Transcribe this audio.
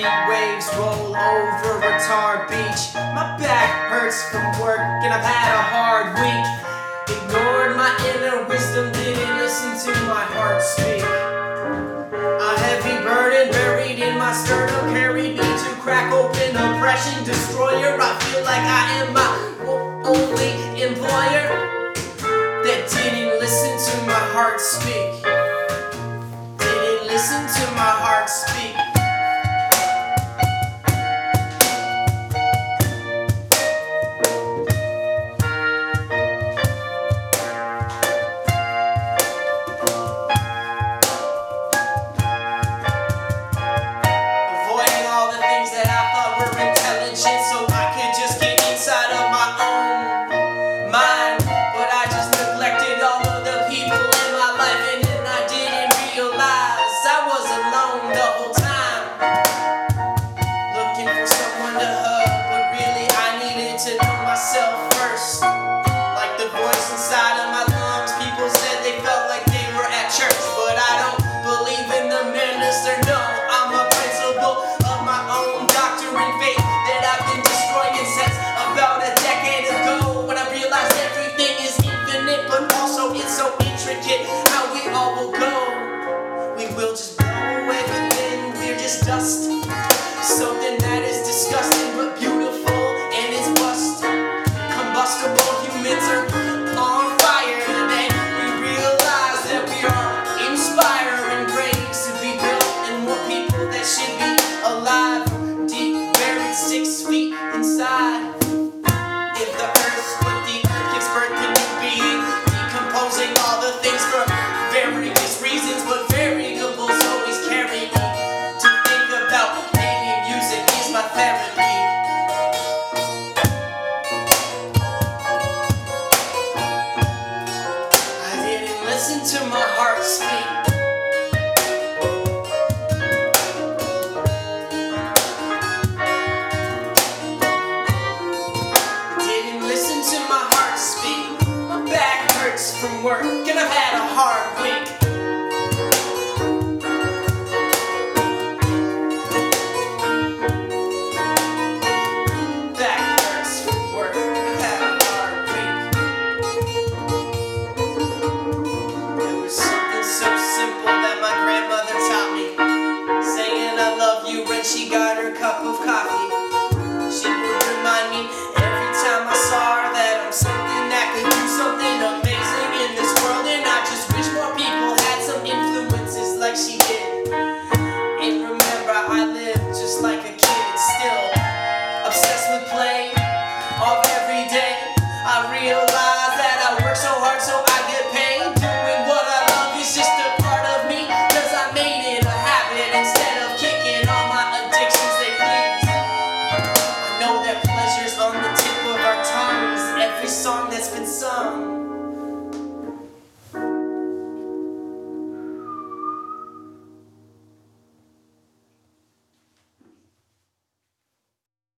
Waves roll over a tar beach. My back hurts from work and I've had a hard week. Ignored my inner wisdom, didn't listen to my heart speak. A heavy burden buried in my sternum carried me to crack open oppression, destroyer. I feel like I am my from work and I've had a hard week. Work I've had a hard week. There was something so simple that my grandmother taught me, saying I love you when she got her cup of coffee. song that's been sung.